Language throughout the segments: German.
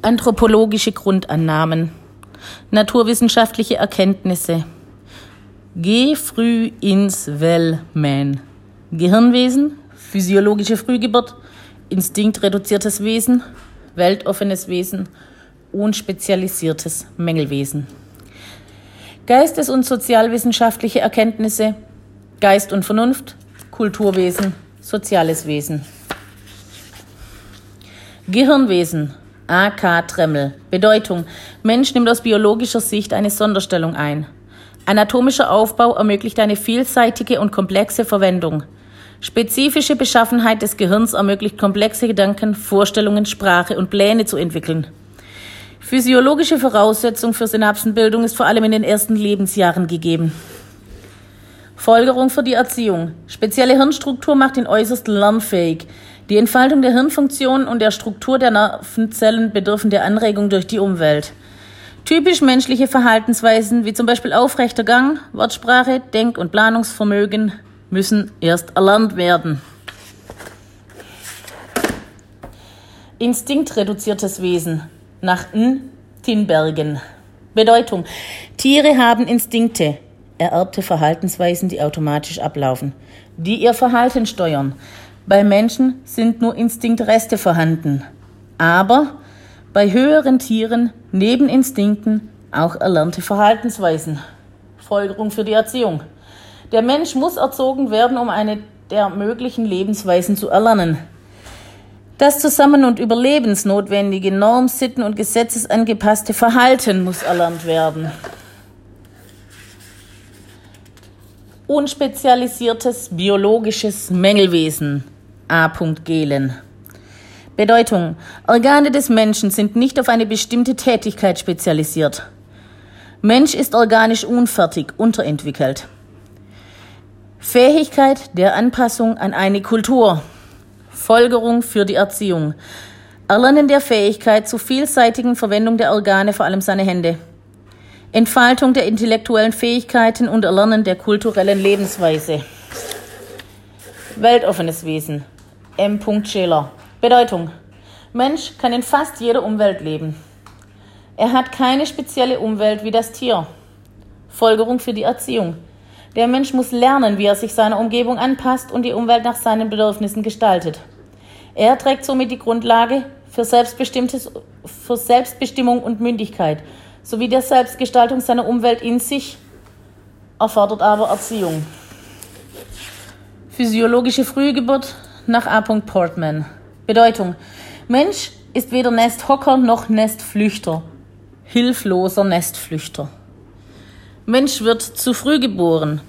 Anthropologische Grundannahmen. Naturwissenschaftliche Erkenntnisse. Geh früh ins Wellman. Gehirnwesen, physiologische Frühgeburt, instinktreduziertes Wesen, weltoffenes Wesen, unspezialisiertes Mängelwesen. Geistes- und sozialwissenschaftliche Erkenntnisse, Geist und Vernunft, Kulturwesen, soziales Wesen. Gehirnwesen, A.K. Tremmel. Bedeutung. Mensch nimmt aus biologischer Sicht eine Sonderstellung ein. Anatomischer Aufbau ermöglicht eine vielseitige und komplexe Verwendung. Spezifische Beschaffenheit des Gehirns ermöglicht komplexe Gedanken, Vorstellungen, Sprache und Pläne zu entwickeln. Physiologische Voraussetzung für Synapsenbildung ist vor allem in den ersten Lebensjahren gegeben. Folgerung für die Erziehung. Spezielle Hirnstruktur macht ihn äußerst lernfähig. Die Entfaltung der Hirnfunktionen und der Struktur der Nervenzellen bedürfen der Anregung durch die Umwelt. Typisch menschliche Verhaltensweisen wie zum Beispiel aufrechter Gang, Wortsprache, Denk- und Planungsvermögen müssen erst erlernt werden. Instinktreduziertes Wesen nach N. Tinbergen. Bedeutung. Tiere haben Instinkte, ererbte Verhaltensweisen, die automatisch ablaufen, die ihr Verhalten steuern. Bei Menschen sind nur Instinktreste vorhanden, aber bei höheren Tieren neben Instinkten auch erlernte Verhaltensweisen. Folgerung für die Erziehung. Der Mensch muss erzogen werden, um eine der möglichen Lebensweisen zu erlernen. Das zusammen- und überlebensnotwendige Norm-, Sitten- und gesetzesangepasste Verhalten muss erlernt werden. Unspezialisiertes biologisches Mängelwesen. A. Gehlen. Bedeutung. Organe des Menschen sind nicht auf eine bestimmte Tätigkeit spezialisiert. Mensch ist organisch unfertig, unterentwickelt. Fähigkeit der Anpassung an eine Kultur. Folgerung für die Erziehung. Erlernen der Fähigkeit zur vielseitigen Verwendung der Organe, vor allem seine Hände. Entfaltung der intellektuellen Fähigkeiten und Erlernen der kulturellen Lebensweise. Weltoffenes Wesen. M. Schiller. Bedeutung. Mensch kann in fast jeder Umwelt leben. Er hat keine spezielle Umwelt wie das Tier. Folgerung für die Erziehung. Der Mensch muss lernen, wie er sich seiner Umgebung anpasst und die Umwelt nach seinen Bedürfnissen gestaltet. Er trägt somit die Grundlage für, Selbstbestimmtes, für Selbstbestimmung und Mündigkeit sowie der Selbstgestaltung seiner Umwelt in sich, erfordert aber Erziehung. Physiologische Frühgeburt nach A. Portman. Bedeutung. Mensch ist weder Nesthocker noch Nestflüchter. Hilfloser Nestflüchter. Mensch wird zu früh geboren.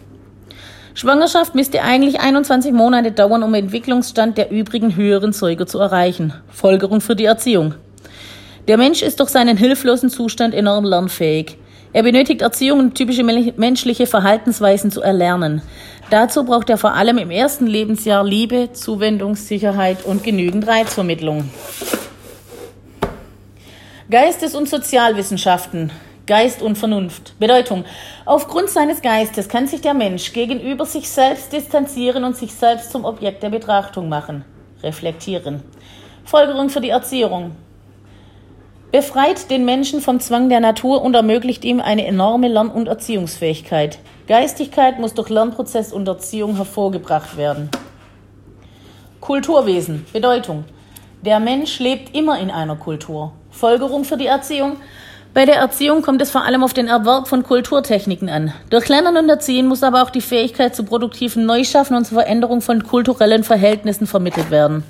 Schwangerschaft müsste eigentlich 21 Monate dauern, um den Entwicklungsstand der übrigen höheren Säuger zu erreichen. Folgerung für die Erziehung. Der Mensch ist durch seinen hilflosen Zustand enorm lernfähig. Er benötigt Erziehung und typische menschliche Verhaltensweisen zu erlernen. Dazu braucht er vor allem im ersten Lebensjahr Liebe, Zuwendung, Sicherheit und genügend Reizvermittlung. Geistes- und Sozialwissenschaften. Geist und Vernunft. Bedeutung. Aufgrund seines Geistes kann sich der Mensch gegenüber sich selbst distanzieren und sich selbst zum Objekt der Betrachtung machen. Reflektieren. Folgerung für die Erziehung befreit den Menschen vom Zwang der Natur und ermöglicht ihm eine enorme Lern- und Erziehungsfähigkeit. Geistigkeit muss durch Lernprozess und Erziehung hervorgebracht werden. Kulturwesen, Bedeutung. Der Mensch lebt immer in einer Kultur. Folgerung für die Erziehung. Bei der Erziehung kommt es vor allem auf den Erwerb von Kulturtechniken an. Durch Lernen und Erziehen muss aber auch die Fähigkeit zu produktiven Neuschaffen und zur Veränderung von kulturellen Verhältnissen vermittelt werden.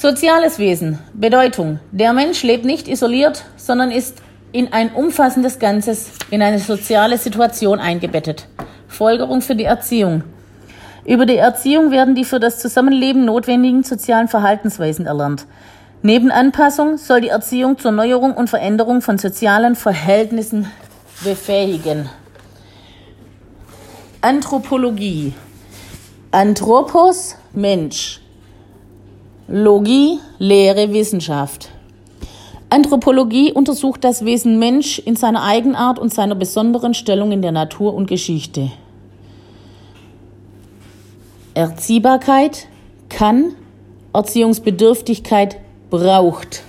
Soziales Wesen. Bedeutung. Der Mensch lebt nicht isoliert, sondern ist in ein umfassendes Ganzes, in eine soziale Situation eingebettet. Folgerung für die Erziehung. Über die Erziehung werden die für das Zusammenleben notwendigen sozialen Verhaltensweisen erlernt. Neben Anpassung soll die Erziehung zur Neuerung und Veränderung von sozialen Verhältnissen befähigen. Anthropologie. Anthropos Mensch. Logie, Lehre, Wissenschaft. Anthropologie untersucht das Wesen Mensch in seiner Eigenart und seiner besonderen Stellung in der Natur und Geschichte. Erziehbarkeit kann, Erziehungsbedürftigkeit braucht.